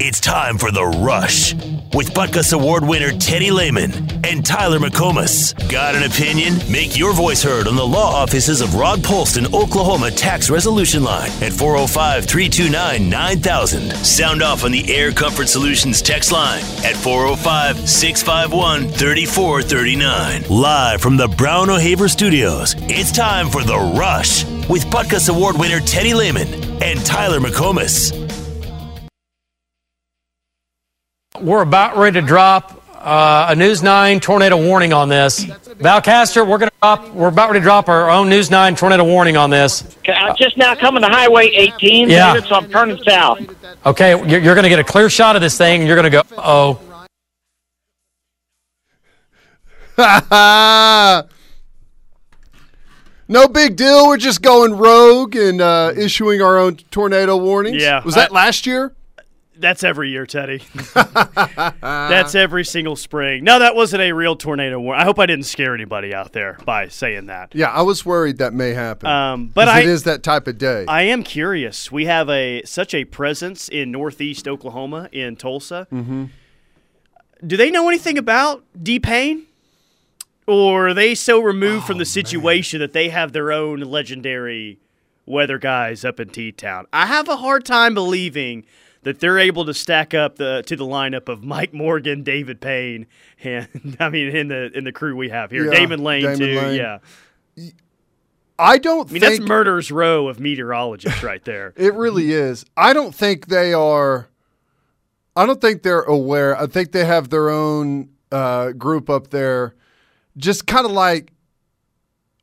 It's time for The Rush with Butkus Award winner Teddy Lehman and Tyler McComas. Got an opinion? Make your voice heard on the law offices of Rod Polston, Oklahoma Tax Resolution Line at 405 329 9000. Sound off on the Air Comfort Solutions text line at 405 651 3439. Live from the Brown O'Haver Studios, it's time for The Rush with Butkus Award winner Teddy Lehman and Tyler McComas. We're about ready to drop uh, a News 9 tornado warning on this. Val Castor, we're going to drop. We're about ready to drop our own News 9 tornado warning on this. Okay, I'm just now coming to Highway 18, Yeah. So I'm turning south. Okay, you're, you're going to get a clear shot of this thing, and you're going to go, oh. no big deal. We're just going rogue and uh, issuing our own tornado warnings. Yeah, Was that I- last year? That's every year, Teddy. That's every single spring. No, that wasn't a real tornado warning. I hope I didn't scare anybody out there by saying that. Yeah, I was worried that may happen. Um, but I, it is that type of day. I am curious. We have a such a presence in Northeast Oklahoma in Tulsa. Mm-hmm. Do they know anything about D Payne? Or are they so removed Oh, from the situation that they have their own legendary weather guys up in T Town? I have a hard time believing that they're able to stack up the to the lineup of Mike Morgan, David Payne, and I mean in the in the crew we have here, Yeah, Damon Lane Damon too. Lane. Yeah, I don't I mean think that's murder's row of meteorologists right there. it really is. I don't think they are. I don't think they're aware. I think they have their own uh, group up there, just kind of like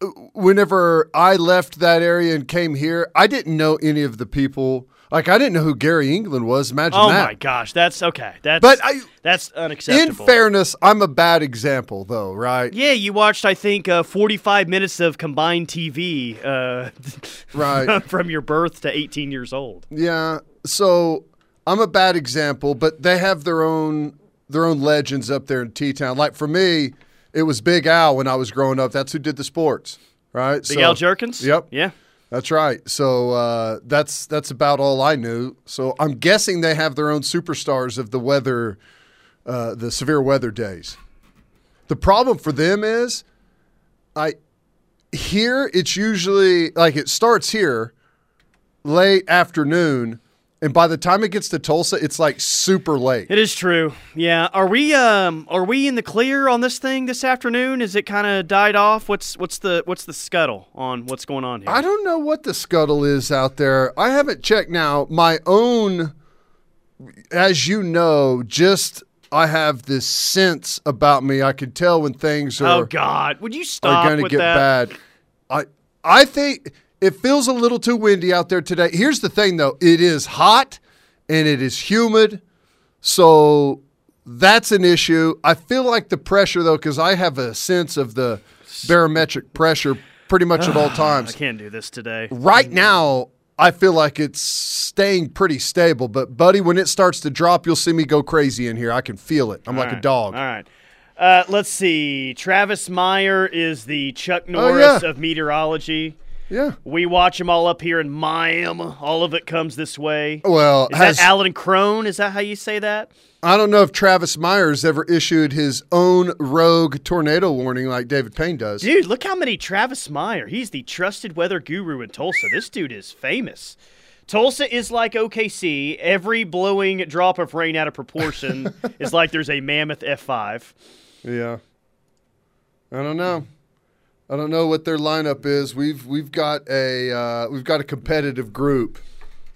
uh, whenever I left that area and came here. I didn't know any of the people. Like I didn't know who Gary England was. Imagine Oh that. my gosh, that's okay. That's But I- that's unacceptable. In fairness, I'm a bad example, though, right? yeah, you watched I think uh, 45 minutes of combined TV uh, Right. from your birth to 18 years old. Yeah. So I'm a bad example, but they have their own their own legends up there in T Town. Like for me, it was Big Al when I was growing up. That's who did the sports, right? Big Al Jerkins. Yep. Yeah. That's right. So uh, that's that's about all I knew. So I'm guessing they have their own superstars of the weather, uh, the severe weather days. The problem for them is, I here it's usually like it starts here, late afternoon, and by the time it gets to Tulsa, it's like super late. It is true. Yeah. Are we um are we in the clear on this thing this afternoon? Is it kind of died off? What's what's the what's the scuttle on what's going on here? I don't know what the scuttle is out there. I haven't checked now. My own, as you know, just I have this sense about me. I can tell when things are oh God, would you stop are going to with get that? bad. I I think it feels a little too windy out there today. Here's the thing, though: it is hot and it is humid, so that's an issue. I feel like the pressure, though, because I have a sense of the barometric pressure pretty much at all times. I can't do this today. Right now, I feel like it's staying pretty stable. But, buddy, when it starts to drop, you'll see me go crazy in here. I can feel it. I'm like All a dog. All right. Uh, let's see. Travis Meyer is the Chuck Oh, Norris yeah. of meteorology. Yeah. We watch them all up here in Miami. All of it comes this way. Well, is has, that Alan Crone? Is that how you say that? I don't know if Travis Meyer's ever issued his own rogue tornado warning like David Payne does. Dude, look how many Travis Meyer. He's the trusted weather guru in Tulsa. This dude is famous. Tulsa is like OKC. Every blowing drop of rain out of proportion is like there's a mammoth F5. Yeah. I don't know. I don't know what their lineup is. We've we've got a uh, we've got a competitive group.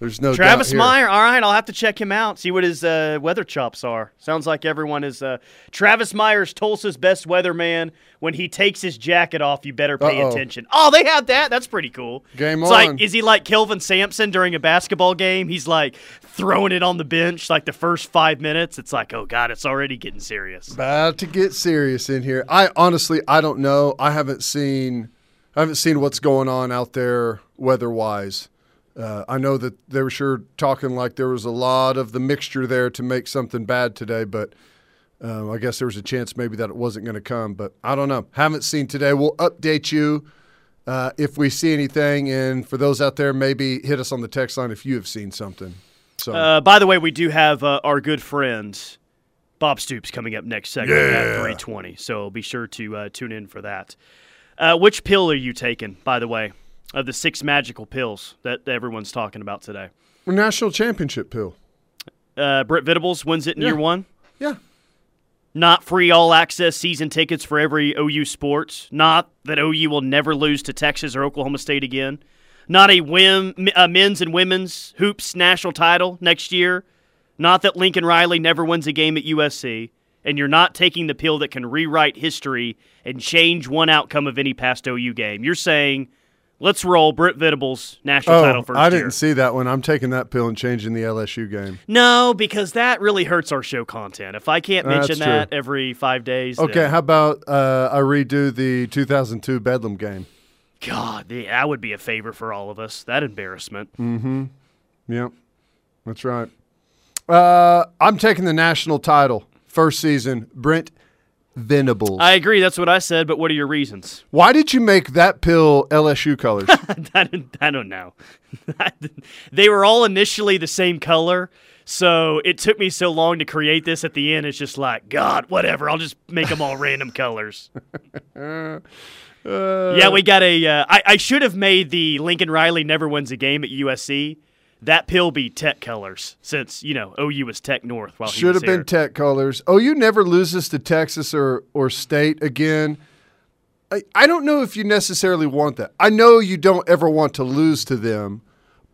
There's no Travis. Meyer. All right, I'll have to check him out. See what his uh, weather chops are. Sounds like everyone is. Uh, Travis Meyer's Tulsa's best weatherman. When he takes his jacket off, you better pay Uh-oh. attention. Oh, they have that. That's pretty cool. Game it's on. like, is he like Kelvin Sampson during a basketball game? He's like throwing it on the bench like the first five minutes. It's like, oh god, it's already getting serious. About to get serious in here. I honestly I don't know. I haven't seen I haven't seen what's going on out there weather wise. Uh, I know that they were sure talking like there was a lot of the mixture there to make something bad today, but um, I guess there was a chance maybe that it wasn't going to come. But I don't know. Haven't seen today. We'll update you uh, if we see anything. And for those out there, maybe hit us on the text line if you have seen something. So Uh, by the way, we do have uh, our good friend Bob Stoops coming up next segment at 320, so be sure to uh, tune in for that. Uh, which pill are you taking, by the way, of the six magical pills that everyone's talking about today? national championship pill. Uh, Brent Venables wins it in Yeah. year one. Yeah. Not free all access season tickets for every OU sports. Not that OU will never lose to Texas or Oklahoma State again. Not a, whim, a men's and women's hoops national title next year. Not that Lincoln Riley never wins a game at USC. And you're not taking the pill that can rewrite history and change one outcome of any past OU game. You're saying, let's roll Brent Venables national title Oh, first I didn't see that one. I'm taking that pill and changing the LSU game. No, because that really hurts our show content. If I can't mention that every five days, Okay, then- how about uh, I redo the 2002 Bedlam game? God, that would be a favor for all of us. That embarrassment. Mm-hmm. Yep, that's right. Uh, I'm taking the national title first season. Brent Venables. I agree. That's what I said. But what are your reasons? Why did you make that pill LSU colors? I, don't, I don't know. they were all initially the same color. So it took me so long to create this. At the end, it's just like, God, whatever. I'll just make them all random colors. yeah, we got a. Uh, I, I should have made the Lincoln Riley never wins a game at USC. That pill be Tech colors, since you know OU was Tech North. While he Should have been here. Tech colors. Oh, you never loses to Texas or or State again. I, I don't know if you necessarily want that. I know you don't ever want to lose to them,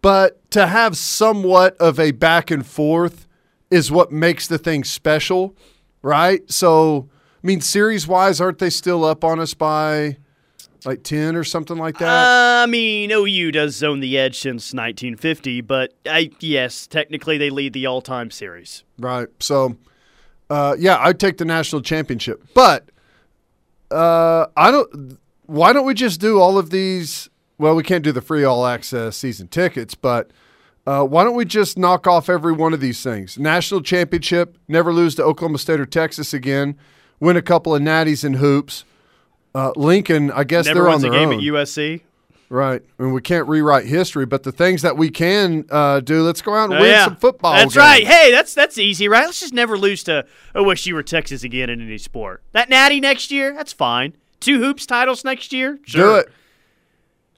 but to have somewhat of a back and forth is what makes the thing special, right? So, I mean, series wise, aren't they still up on us by like 10 or something like that? I mean, OU does zone the edge since 1950, but I yes, technically they lead the all-time series. Right. So, uh, yeah, I'd take the national championship. But uh, I don't. Why don't we just do all of these? Well, we can't do the free all access season tickets, but uh, why don't we just knock off every one of these things? National championship, never lose to Oklahoma State or Texas again, win a couple of natties and hoops. Uh, Lincoln, I guess Never they're on a their game own. at USC. Right. And we can't rewrite history, but the things that we can uh, do, let's go out and Oh, win yeah. some football. That's games. right. Hey, that's that's easy, right? Let's just never lose to OSU or Texas again in any sport. That natty next year, that's fine. Two hoops titles next year, Do sure. it.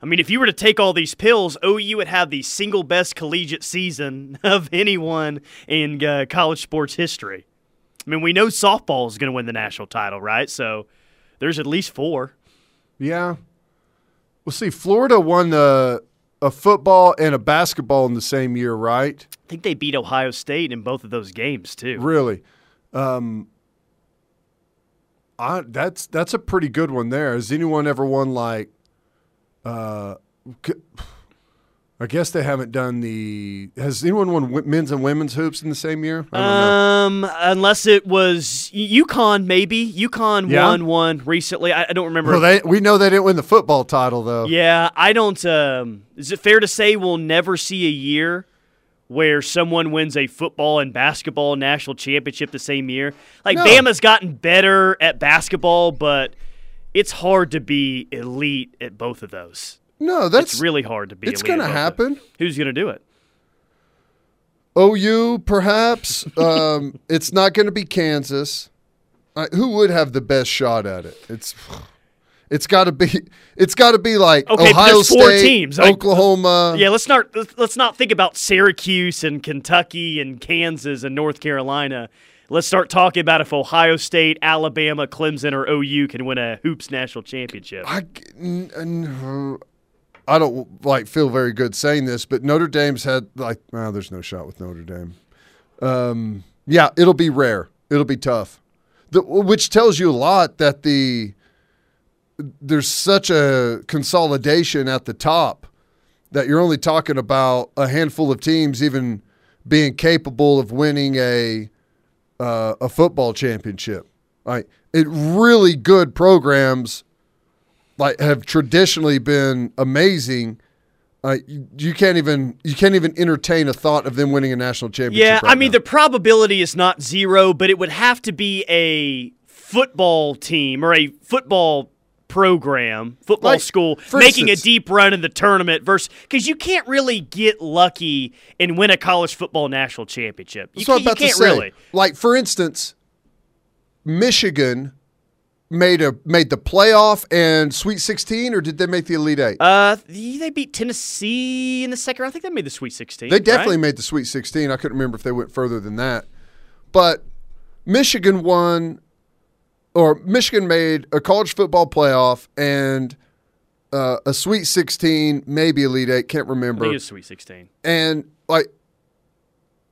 I mean, if you were to take all these pills, OU would have the single best collegiate season of anyone in uh, college sports history. I mean, we know softball is going to win the national title, right? So there's at least four. Yeah. Well, see, Florida won the a football and a basketball in the same year, right? I think they beat Ohio State in both of those games too. Really. Um, I, that's that's a pretty good one there. Has anyone ever won like? Uh, I guess they haven't done the. Has anyone won men's and women's hoops in the same year? I don't know. Um, unless it was UConn, maybe UConn Yeah? won one recently. I, I don't remember. Well, they, we know they didn't win the football title though. yeah, I don't. Um, is it fair to say we'll never see a year where someone wins a football and basketball national championship the same year? Like No. Bama's gotten better at basketball, but it's hard to be elite at both of those. No, that's It's really hard to be. it's going to happen. Who's going to do it? OU, perhaps. um, it's not going to be Kansas. Uh, who would have the best shot at it? It's it's got to be it's got to be like Okay, Ohio four State, teams. Like- Oklahoma. Yeah, let's not let's- let's not think about Syracuse and Kentucky and Kansas and North Carolina. Let's start talking about if Ohio State, Alabama, Clemson, or OU can win a hoops national championship. I, n- n- I don't like feel very good saying this, but Notre Dame's had like there's no shot with Notre Dame. Um, yeah, it'll be rare. It'll be tough. The, which tells you a lot that the there's such a consolidation at the top that you're only talking about a handful of teams even being capable of winning a uh, a football championship. Like it really good programs like have traditionally been amazing. Uh, you, you can't even you can't even entertain a thought of them winning a national championship. yeah, right I mean now. the probability is not zero, but it would have to be a football team or a football program, football Like, school, making instance- a deep run in the tournament versus because you can't really get lucky and win a college football national championship. You, That's what I'm can't- you can't say. really. Like for instance, Michigan made a made the playoff and Sweet 16, or did they make the Elite Eight? Uh, they beat Tennessee in the second. round. I think they made the Sweet Sixteen. They definitely right? made the Sweet 16. I couldn't remember if they went further than that. But Michigan won, or Michigan made a college football playoff and uh, a Sweet 16, maybe Elite Eight, can't remember. Sweet Sixteen. and like,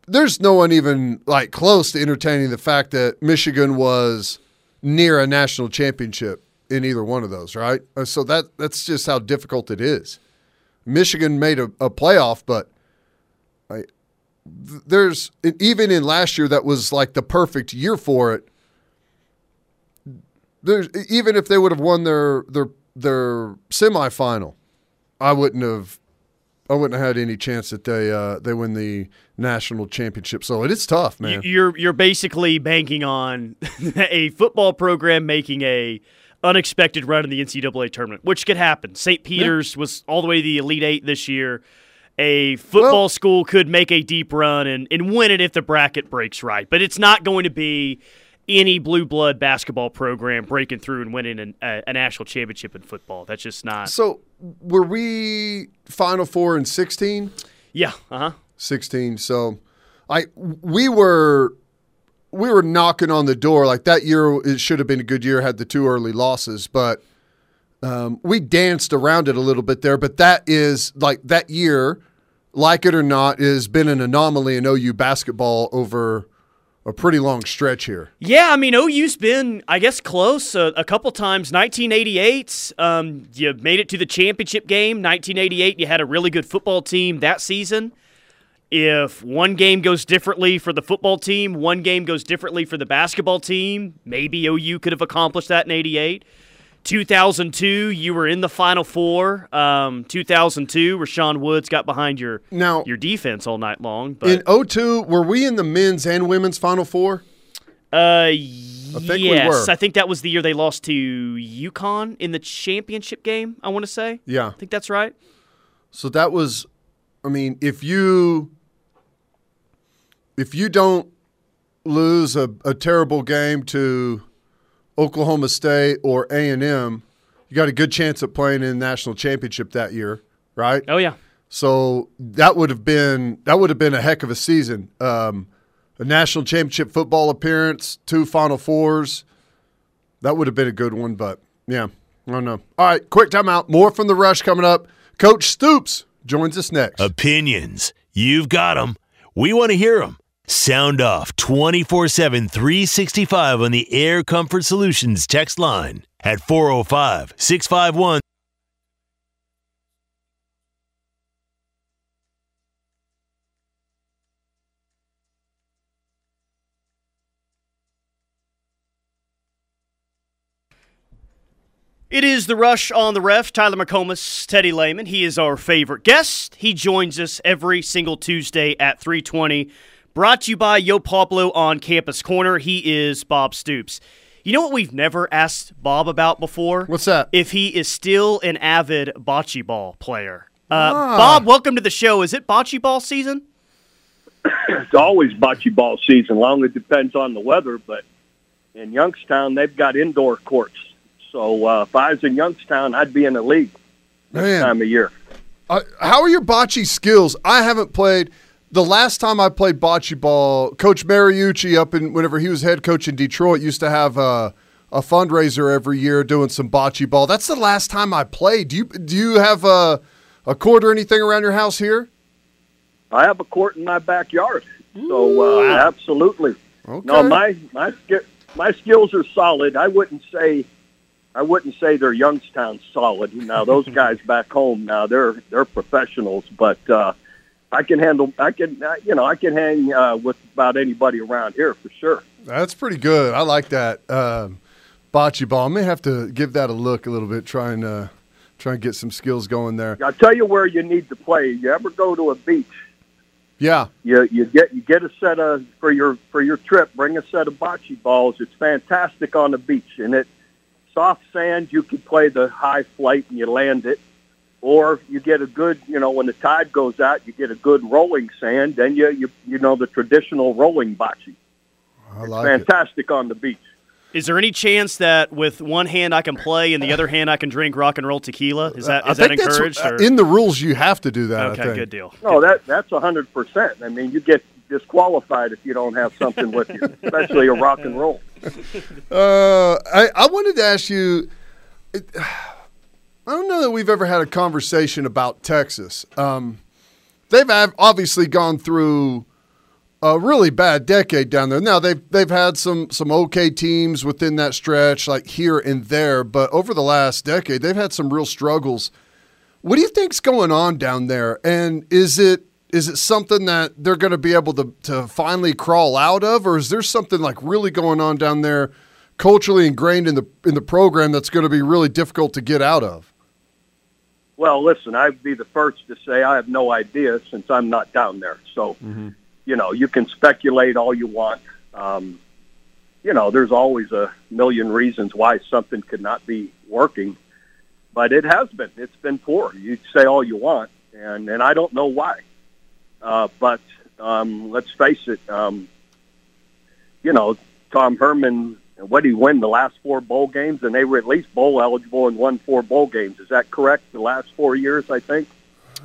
there's no one even like close to entertaining the fact that Michigan was near a national championship in either one of those, right? Uh, So that that's just how difficult it is. Michigan made a, a playoff, but I, there's even in last year that was like the perfect year for it. There's even if they would have won their their their semifinal, I wouldn't have I wouldn't have had any chance that they uh, they win the national championship. So it is tough, man. You- You're you're basically banking on a football program making a unexpected run in the NCAA tournament, which could happen. St. Peter's was all the way to the Elite Eight this year. A football Well- school could make a deep run and, and win it if the bracket breaks right, but it's not going to be any blue blood basketball program breaking through and winning an, a, a national championship in football. That's just not. so were we Final Four in sixteen? Yeah, uh huh. 16 so i we were we were knocking on the door like that year it should have been a good year had the two early losses but um, we danced around it a little bit there but that is like that year like it or not has been an anomaly in ou basketball over a pretty long stretch here Yeah, I mean OU's been, I guess, close a, a couple times. 1988, um, you made it to the championship game. 1988, you had a really good football team that season. If one game goes differently for the football team, one game goes differently for the basketball team, maybe OU could have accomplished that in 88. 2002, you were in the Final Four. Um, 2002, Rashaun Woods got behind your Now- your defense all night long. But in 02 were we in the men's and women's final four Uh, think we yes, were. I think that was the year they lost to UConn in the championship game. I want to say. yeah I think that's right. So that was, I mean, if you if you don't lose a, a terrible game to Oklahoma State or A and M, you got a good chance of playing in the national championship that year, right? Oh yeah, So that would have been that would have been a heck of a season. Um, a national championship football appearance, two Final Fours. That would have been a good one, but yeah, I don't know. All right, quick timeout. More from the rush coming up. Coach Stoops joins us next. Opinions. You've got them. We want to hear them. Sound off 24 7, 365 on the Air Comfort Solutions text line at 405 651 it is the rush on the ref. Tyler McComas, Teddy Lehman. He is our favorite guest. He joins us every single Tuesday at three twenty. Brought to you by Yo Pablo on Campus Corner. He is Bob Stoops. You know what we've never asked Bob about before? What's that? If he is still an avid bocce ball player. Uh, Ah. Bob, welcome to the show. Is it bocce ball season? it's always bocce ball season. Long it depends on the weather, but in Youngstown they've got indoor courts. So uh, if I was in Youngstown, I'd be in the league this Man, time of year. uh, how are your bocce skills? I haven't played. The last time I played bocce ball, Coach Mariucci up in whenever he was head coach in Detroit used to have a, a fundraiser every year doing some bocce ball. That's the last time I played. Do you do you have a a court or anything around your house here? I have a court in my backyard, so uh, absolutely. Okay. No, my my my skills are solid. I wouldn't say I wouldn't say they're Youngstown solid. Now those guys back home now they're they're professionals, but uh, I can handle I can uh, you know I can hang uh, with about anybody around here for sure. That's pretty good. I like that um, bocce ball. I may have to give that a look a little bit. Try and uh, try and get some skills going there. I'll tell you where you need to play. You ever go to a beach? Yeah, You you get you get a set of for your for your trip. Bring a set of bocce balls. It's fantastic on the beach, and it soft sand, you can play the high flight and you land it. Or you get a good, you know, when the tide goes out, you get a good rolling sand. Then you, you, you know, the traditional rolling bocce. I like it. Fantastic on the beach. Is there any chance that with one hand I can play and the other hand I can drink rock and roll tequila? Is that I is that think that's- encouraged? or? in the rules, you have to do that. I okay, think. good deal. No, that that's a hundred percent. I mean, you get disqualified if you don't have something with you, especially a rock and roll. Uh, I, I wanted to ask you. It, I don't know that we've ever had a conversation about Texas. Um, they've obviously gone through a really bad decade down there. Now they've they've had some some okay teams within that stretch, like here and there, but over the last decade, they've had some real struggles. What do you think's going on down there? And is it is it something that they're going to be able to to finally crawl out of, or is there something like really going on down there, culturally ingrained in the in the program that's going to be really difficult to get out of? Well, listen, I'd be the first to say I have no idea since I'm not down there. So, you know, you can speculate all you want. Um, you know, there's always a million reasons why something could not be working, but it has been. It's been poor. You say all you want, and and I don't know why. Uh, but um, let's face it. Um, you know, Tom Herman. What did he win the last four bowl games, and they were at least bowl eligible and won four bowl games. Is that correct? The last four years, I think.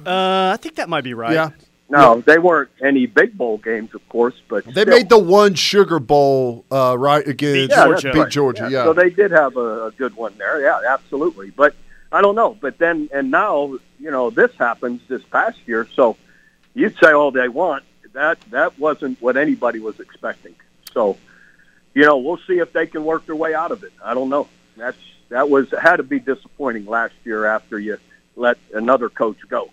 Uh, I think that might be right. Yeah, No, they weren't any big bowl games, of course, but they still. made the one Sugar Bowl uh, right against Yeah, that's beat right. Georgia. Yeah, So they did have a, a good one there. Yeah, absolutely. But I don't know. But then and now, you know, this happens this past year. So you'd say all they want. That that wasn't what anybody was expecting. So, you know, we'll see if they can work their way out of it. I don't know. That's that was had to be disappointing last year after you let another coach go.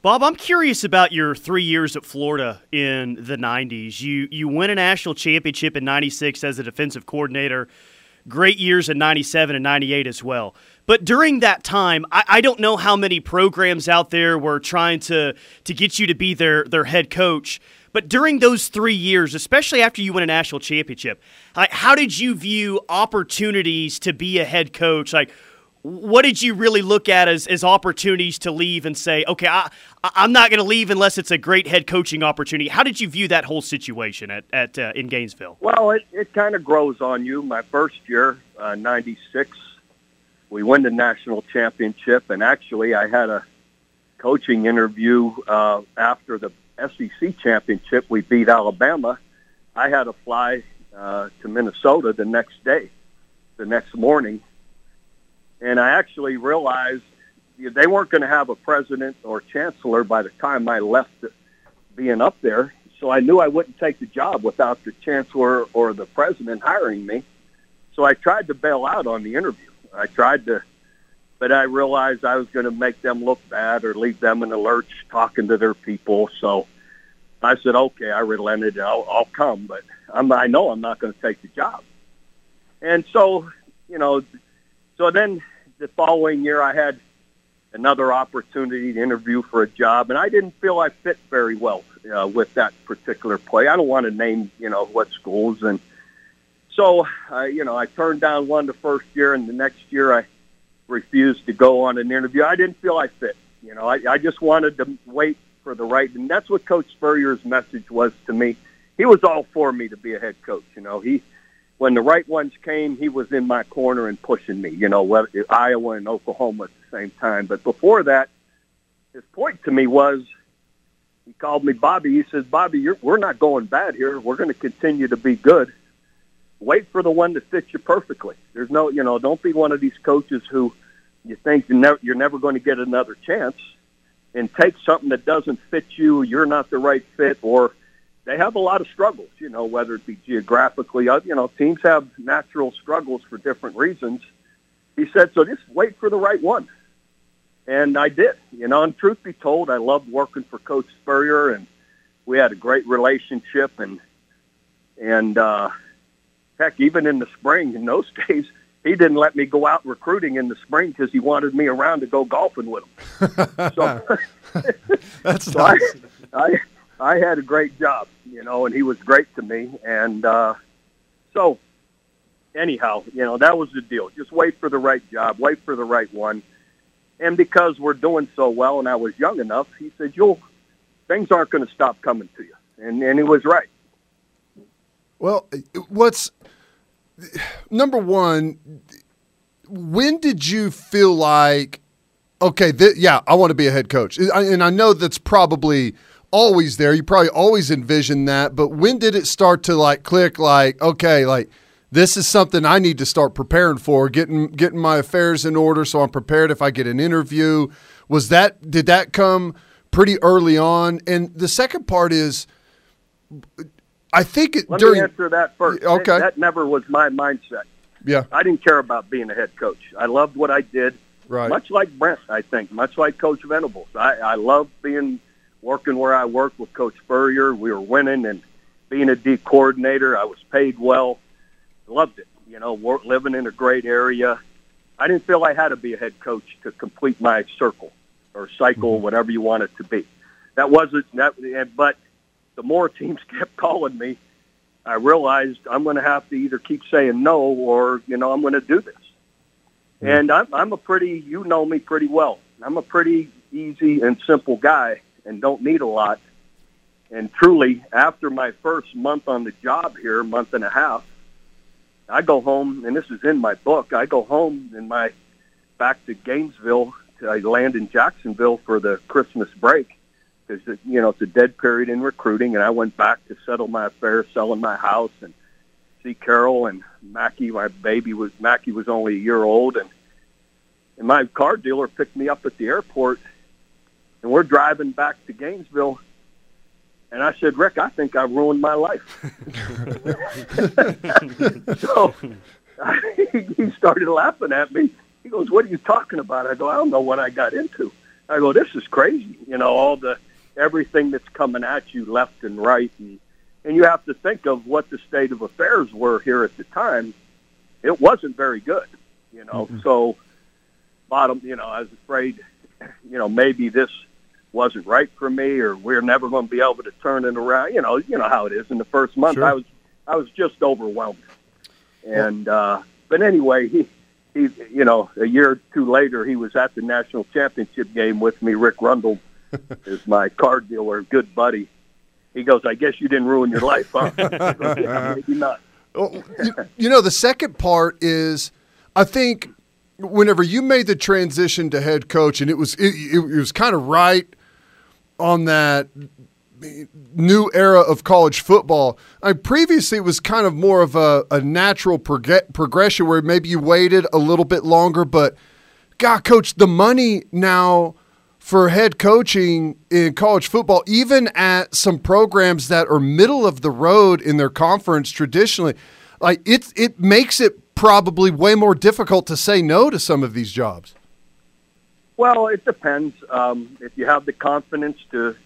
Bob, I'm curious about your three years at Florida in the '90s. You you win a national championship in '96 as a defensive coordinator. Great years in '97 and '98 as well. But during that time, I, I don't know how many programs out there were trying to to get you to be their their head coach. But during those three years, especially after you win a national championship, like, how did you view opportunities to be a head coach? Like, what did you really look at as, as opportunities to leave and say, okay, I, I'm not going to leave unless it's a great head coaching opportunity? How did you view that whole situation at, at uh, in Gainesville? Well, it, it kind of grows on you. My first year, uh, 96, we win the national championship. And actually, I had a coaching interview uh, after the SEC championship. We beat Alabama. I had to fly uh, to Minnesota the next day, the next morning. And I actually realized they weren't going to have a president or chancellor by the time I left being up there. So I knew I wouldn't take the job without the chancellor or the president hiring me. So I tried to bail out on the interview. I tried to, but I realized I was going to make them look bad or leave them in the lurch talking to their people. So I said, okay, I relented. I'll, I'll come, but I'm, I know I'm not going to take the job. And so, you know, so then the following year I had another opportunity to interview for a job, and I didn't feel I fit very well uh, with that particular play. I don't want to name, you know, what schools, and so, uh, you know, I turned down one the first year, and the next year I refused to go on an interview. I didn't feel I fit. You know, I, I just wanted to wait for the right, and that's what Coach Spurrier's message was to me. He was all for me to be a head coach. You know, he when the right ones came, he was in my corner and pushing me. You know, whether Iowa and Oklahoma at the same time. But before that, his point to me was he called me Bobby. He says, Bobby, you're, we're not going bad here. We're going to continue to be good. Wait for the one that fits you perfectly. There's no, you know, don't be one of these coaches who you think you're never, you're never going to get another chance and take something that doesn't fit you. You're not the right fit or they have a lot of struggles, you know, whether it be geographically, uh, you know, teams have natural struggles for different reasons. He said, so just wait for the right one. And I did, you know, and truth be told, I loved working for Coach Spurrier and we had a great relationship and, and, uh, heck, even in the spring in those days, he didn't let me go out recruiting in the spring because he wanted me around to go golfing with him. So, that's so I. I, I had a great job, you know, and he was great to me. And uh, so, anyhow, you know, that was the deal. Just wait for the right job, wait for the right one. And because we're doing so well, and I was young enough, he said, "You'll things aren't going to stop coming to you," and and he was right. Well, what's number one? When did you feel like, okay, th- yeah, I want to be a head coach, and I know that's probably always there. You probably always envisioned that, but when did it start to like click? Like, okay, like this is something I need to start preparing for, getting getting my affairs in order so I'm prepared if I get an interview. Was that did that come pretty early on? And the second part is I think it, Let during me answer that first. Okay. That, that never was my mindset. yeah, I didn't care about being a head coach. I loved what I did. right. Much like Brent, I think, much like Coach Venables. I, I loved being working where I worked with Coach Spurrier. We were winning and being a D coordinator. I was paid well. Loved it. You know, work, living in a great area. I didn't feel I had to be a head coach to complete my circle or cycle, mm-hmm. whatever you want it to be. That wasn't that. But the more teams kept calling me, I realized I'm going to have to either keep saying no or you know I'm going to do this. And I'm, I'm a pretty, you know me pretty well. I'm a pretty easy and simple guy and don't need a lot. And truly, after my first month on the job here, month and a half, I go home, and this is in my book. I go home in my back to Gainesville. To I land in Jacksonville for the Christmas break because you know it's a dead period in recruiting, and I went back to settle my affairs, selling my house, and see Carol and Mackie. My baby was Mackie was only a year old, and and my car dealer picked me up at the airport, and we're driving back to Gainesville. And I said, Rick, I think I've ruined my life. so he started laughing at me. He goes, "What are you talking about?" I go, "I don't know what I got into." I go, "This is crazy." You know, all the everything that's coming at you left and right, and and you have to think of what the state of affairs were here at the time. It wasn't very good, you know. So, bottom, you know, I was afraid, you know, maybe this wasn't right for me, or we're never going to be able to turn it around. You know, you know how it is. In the first month, Sure. I was I was just overwhelmed, and uh, but anyway, he he, you know, a year or two later, he was at the national championship game with me. Rick Rundle is my car dealer, good buddy. He goes, I guess you didn't ruin your life, huh? Yeah, maybe not. Well, you, you know, the second part is, I think, whenever you made the transition to head coach, and it was it, it, it was kind of right on that new era of college football. I previously it was kind of more of a, a natural prog- progression where maybe you waited a little bit longer, but God, coach, the money now for head coaching in college football, even at some programs that are middle of the road in their conference traditionally, like it it makes it probably way more difficult to say no to some of these jobs. Well, it depends. Um, if you have the confidence to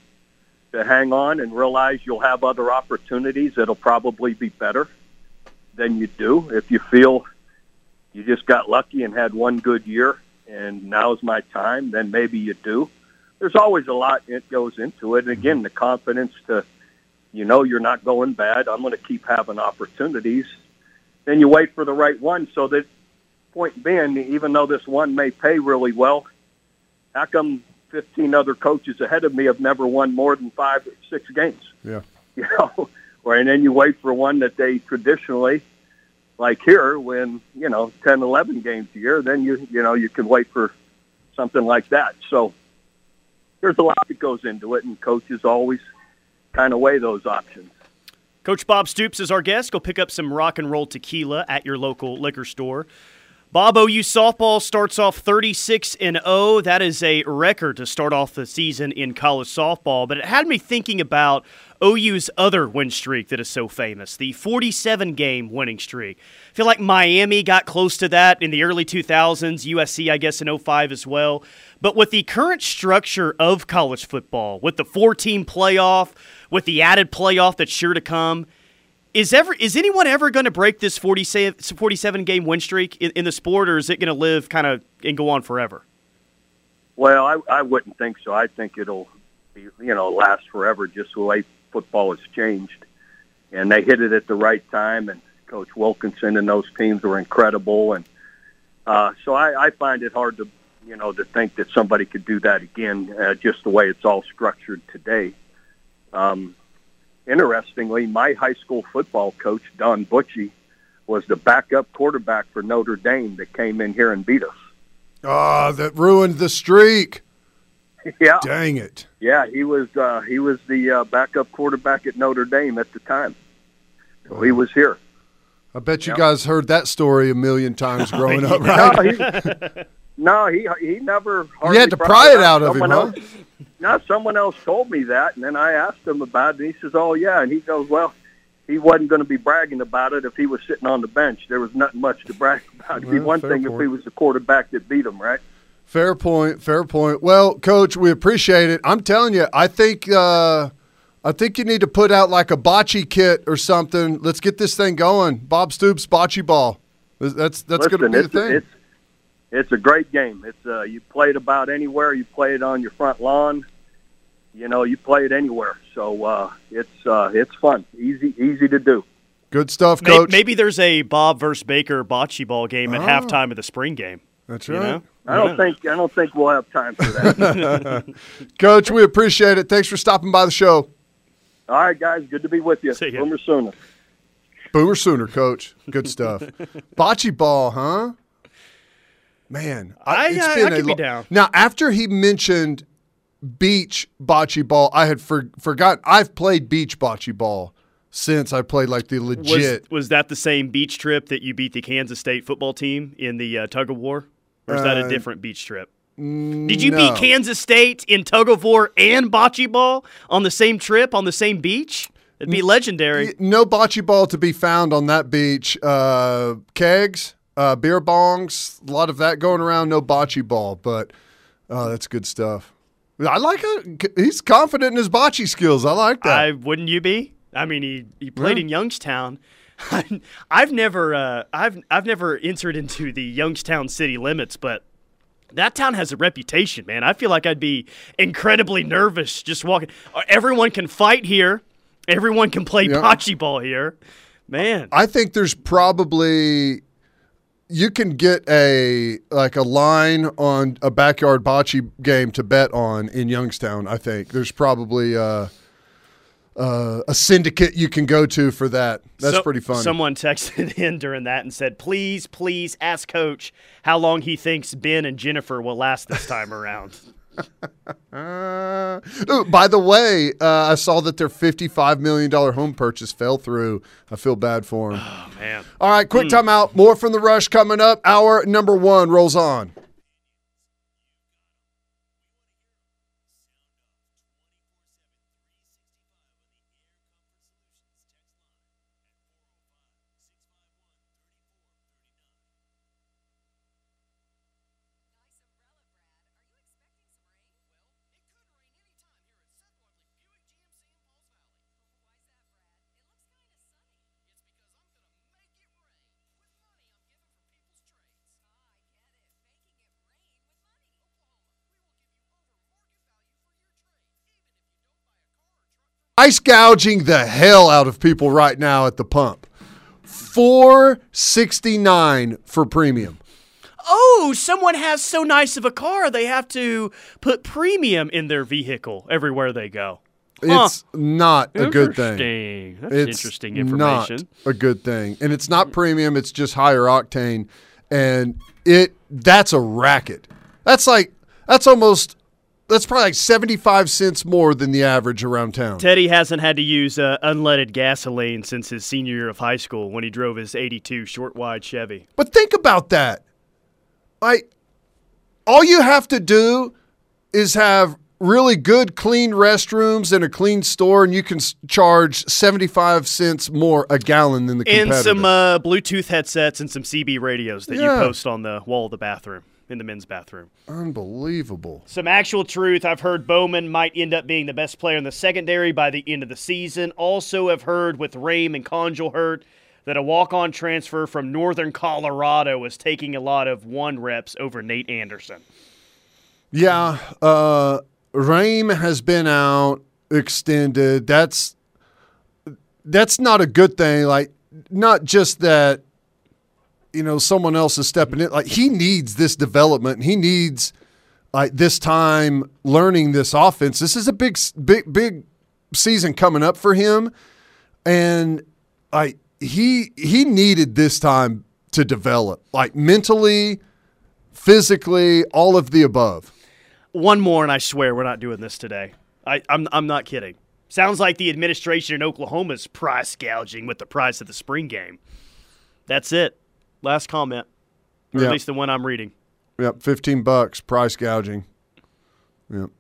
to hang on and realize you'll have other opportunities that'll probably be better than you do. If you feel you just got lucky and had one good year and now's my time, then maybe you do. There's always a lot that goes into it. And mm-hmm. again, the confidence to, you know, you're not going bad. I'm going to keep having opportunities. Then you wait for the right one. So that point being, even though this one may pay really well, how come 15 other coaches ahead of me have never won more than five or six games? Yeah. You know, or and then you wait for one that they traditionally, like here, win, you know, 10, 11 games a year, then you, you know, you can wait for something like that. So there's a lot that goes into it, and coaches always kind of weigh those options. Coach Bob Stoops is our guest. Go pick up some rock and roll tequila at your local liquor store. Bob, OU softball starts off 36 and 0. That is a record to start off the season in college softball, but it had me thinking about OU's other win streak that is so famous, the 47 game winning streak. I feel like Miami got close to that in the early 2000s, USC I guess in 05 as well. But with the current structure of college football, with the four-team playoff, with the added playoff that's sure to come, is ever is anyone ever going to break this 47 game win streak in, in the sport, or is it going to live kind of and go on forever? Well, I, I wouldn't think so. I think it'll be, you know, last forever just the way football has changed. And they hit it at the right time. And Coach Wilkinson and those teams were incredible, and uh, so I, I find it hard to, you know, to think that somebody could do that again, uh, just the way it's all structured today. Um, interestingly, my high school football coach Don Bucci was the backup quarterback for Notre Dame that came in here and beat us. Ah, that ruined the streak. yeah, Dang it. yeah, he was uh, he was the uh, backup quarterback at Notre Dame at the time. So he was here. I bet you Yep. guys heard that story a million times growing up, No, right? he, no, he he never. You had to pry it up. out of him, Someone huh? else, no, someone else told me that, and then I asked him about it. And he says, "Oh yeah," and he goes, "Well, he wasn't going to be bragging about it if he was sitting on the bench. There was nothing much to brag about. It'd be Well, one fair thing if he was the quarterback that beat him, right?" Fair point. Fair point. Well, coach, we appreciate it. I'm telling you, I think uh, I think you need to put out like a bocce kit or something. Let's get this thing going. Bob Stoops bocce ball. That's that's going to Listen, be the it's, thing. it's it's a great game. It's uh, you play it about anywhere. You play it on your front lawn. You know, you play it anywhere. So uh, it's uh, it's fun, easy easy to do. Good stuff, coach. Maybe there's a Bob versus Baker bocce ball game at Oh. halftime of the spring game. That's You right. know? I don't think I don't think we'll have time for that. Coach, we appreciate it. Thanks for stopping by the show. All right, guys, good to be with you. See ya. Boomer Sooner. Boomer Sooner, coach. Good stuff. Bocce ball, huh? Man, I- it's I- been I a could be lo- down. Now, after he mentioned beach bocce ball, I had for, forgotten. I've played beach bocce ball since I played like the Was, legit. was that the same beach trip that you beat the Kansas State football team in the uh, tug of war? Or is that a Uh, different beach trip? Did you no. beat Kansas State in tug of war and bocce ball on the same trip on the same beach? It'd be legendary. no bocce ball to be found on that beach. Uh, kegs, uh, beer bongs, a lot of that going around. No bocce ball, but oh, that's good stuff. I like it. He's confident in his bocce skills. I like that. I wouldn't you be? I mean, he, he played in Youngstown. I've never uh, I've I've never entered into the Youngstown city limits, but that town has a reputation, man. I feel like I'd be incredibly nervous just walking. Uh, Everyone can fight here. Everyone can play Yeah. bocce ball here. Man, I think there's probably you can get a like a line on a backyard bocce game to bet on in Youngstown. I think there's probably uh, uh, a syndicate you can go to for that. That's So- pretty fun. Someone texted in during that and said, "Please, please ask Coach how long he thinks Ben and Jennifer will last this time around." Uh, by the way, uh, I saw that their $55 million home purchase fell through. I feel bad for them. Oh man. All right, quick timeout. More from the rush coming up. Hour number one rolls on. Ice gouging the hell out of people right now at the pump. Four sixty nine for premium. Oh, someone has so nice of a car they have to put premium in their vehicle everywhere they go. Huh. It's not a good thing. That's It's interesting information. Not a good thing, and it's not premium. It's just higher octane, and it that's a racket. That's like that's almost that's probably like seventy five cents more than the average around town. Teddy hasn't had to use uh, unleaded gasoline since his senior year of high school when he drove his 82 short wide Chevy. But think about that. Like, all you have to do is have really good, clean restrooms and a clean store, and you can s- charge 75 cents more a gallon than the competitor. And some uh, Bluetooth headsets and some CB radios that Yeah. you post on the wall of the bathroom, in the men's bathroom. Unbelievable. Some actual truth. I've heard Bowman might end up being the best player in the secondary by the end of the season. Also, have heard with Rame and Conjul hurt that a walk-on transfer from Northern Colorado is taking a lot of one reps over Nate Anderson. Yeah, uh, Rame has been out extended. That's that's not a good thing. Like not just that you know someone else is stepping in. Like he needs this development. He needs like this time learning this offense. This is a big, big, big season coming up for him, and I he he needed this time to develop, like mentally, physically, all of the above. One more, and I swear we're not doing this today. I, I'm I'm not kidding. Sounds like the administration in Oklahoma's price gouging with the price of the spring game. That's it. Last comment, or Yeah. at least the one I'm reading. Yep, fifteen bucks price gouging. Yep.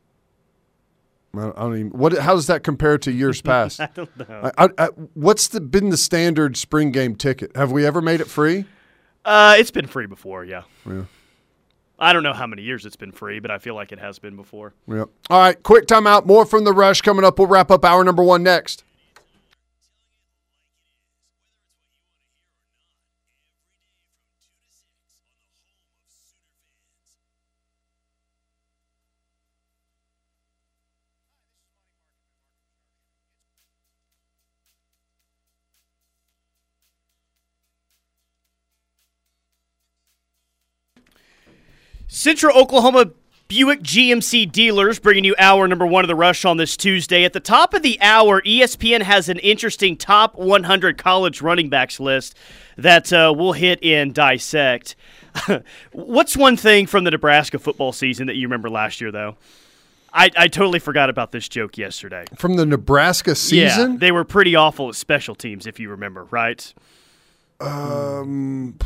I don't- even. What? How does that compare to years past? I don't know. I, I, I, what's the, been the standard spring game ticket? Have we ever made it free? Uh, it's been free before, yeah. Yeah. I don't know how many years it's been free, but I feel like it has been before. Yep. All right, quick timeout. More from the rush coming up. We'll wrap up hour number one next. Central Oklahoma Buick GMC dealers bringing you hour number one of the rush on this Tuesday. At the top of the hour, ESPN has an interesting top 100 college running backs list that uh, we'll hit and dissect. What's one thing from the Nebraska football season that you remember last year, though? I, I totally forgot about this joke yesterday. From the Nebraska season? Yeah, they were pretty awful at special teams, if you remember, right? um,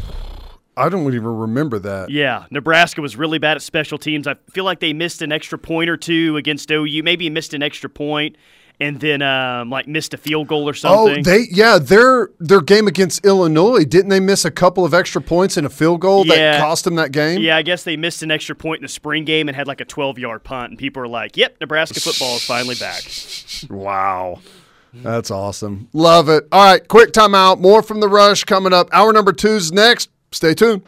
I don't even remember that. Yeah, Nebraska was really bad at special teams. I feel like they missed an extra point or two against OU. Maybe missed an extra point and then um, like missed a field goal or something. Oh, they yeah, their their game against Illinois didn't they miss a couple of extra points and a field goal Yeah. that cost them that game? yeah, I guess they missed an extra point in the spring game and had like a 12 yard punt. And people are like, yep, Nebraska football is finally back. Wow. That's awesome. Love it. All right, quick timeout. More from the rush coming up. Hour number two's next. Stay tuned.